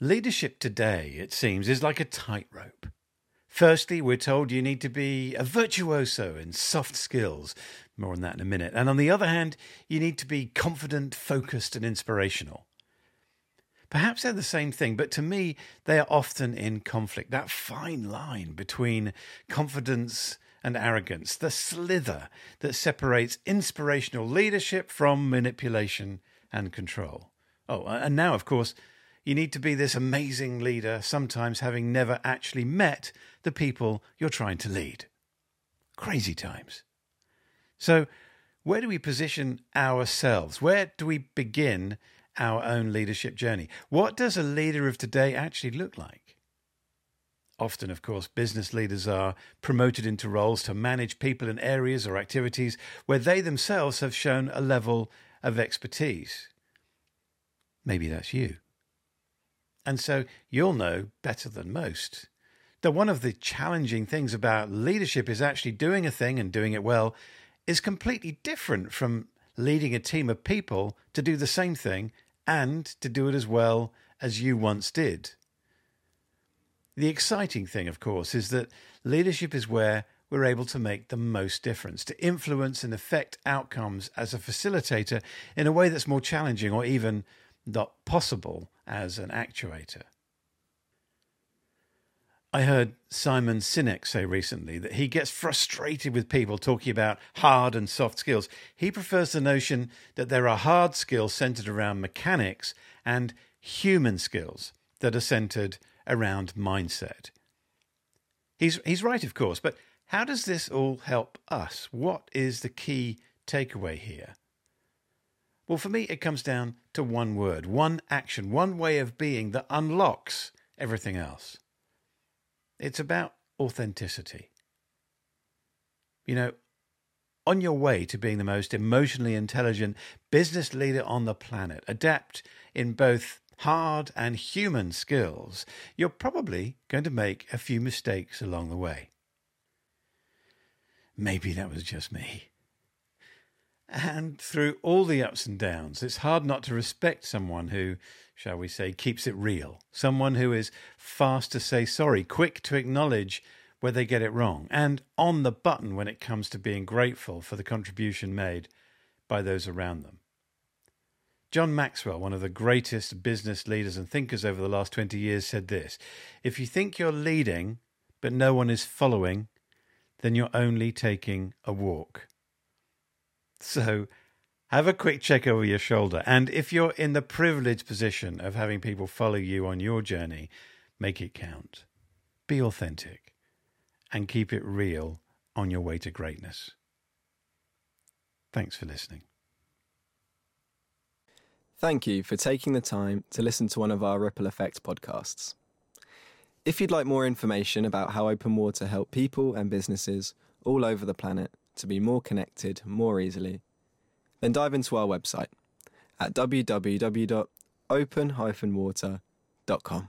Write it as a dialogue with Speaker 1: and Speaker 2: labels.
Speaker 1: Leadership today, it seems, is like a tightrope. Firstly, we're told you need to be a virtuoso in soft skills. More on that in a minute. And on the other hand, you need to be confident, focused, and inspirational. Perhaps they're the same thing, but to me, they are often in conflict. That fine line between confidence and arrogance, the slither that separates inspirational leadership from manipulation and control. Oh, and now, of course, you need to be this amazing leader, sometimes having never actually met the people you're trying to lead. Crazy times. So, where do we position ourselves? Where do we begin our own leadership journey? What does a leader of today actually look like? Often, of course, business leaders are promoted into roles to manage people in areas or activities where they themselves have shown a level of expertise. Maybe that's you. And so you'll know better than most that one of the challenging things about leadership is actually doing a thing and doing it well is completely different from leading a team of people to do the same thing and to do it as well as you once did. The exciting thing, of course, is that leadership is where we're able to make the most difference, to influence and affect outcomes as a facilitator in a way that's more challenging or even not possible as an actuator. I heard Simon Sinek say recently that he gets frustrated with people talking about hard and soft skills. He prefers the notion that there are hard skills centered around mechanics and human skills that are centered around mindset. He's, he's right, of course, but how does this all help us? What is the key takeaway here? Well, for me, it comes down to one word, one action, one way of being that unlocks everything else. It's about authenticity. You know, on your way to being the most emotionally intelligent business leader on the planet, adept in both hard and human skills, you're probably going to make a few mistakes along the way. Maybe that was just me. And through all the ups and downs, it's hard not to respect someone who, shall we say, keeps it real. Someone who is fast to say sorry, quick to acknowledge where they get it wrong, and on the button when it comes to being grateful for the contribution made by those around them. John Maxwell, one of the greatest business leaders and thinkers over the last 20 years, said this If you think you're leading, but no one is following, then you're only taking a walk. So have a quick check over your shoulder. And if you're in the privileged position of having people follow you on your journey, make it count. Be authentic and keep it real on your way to greatness. Thanks for listening.
Speaker 2: Thank you for taking the time to listen to one of our Ripple Effect podcasts. If you'd like more information about how Open Water help people and businesses all over the planet to be more connected more easily, then dive into our website at www.open-water.com.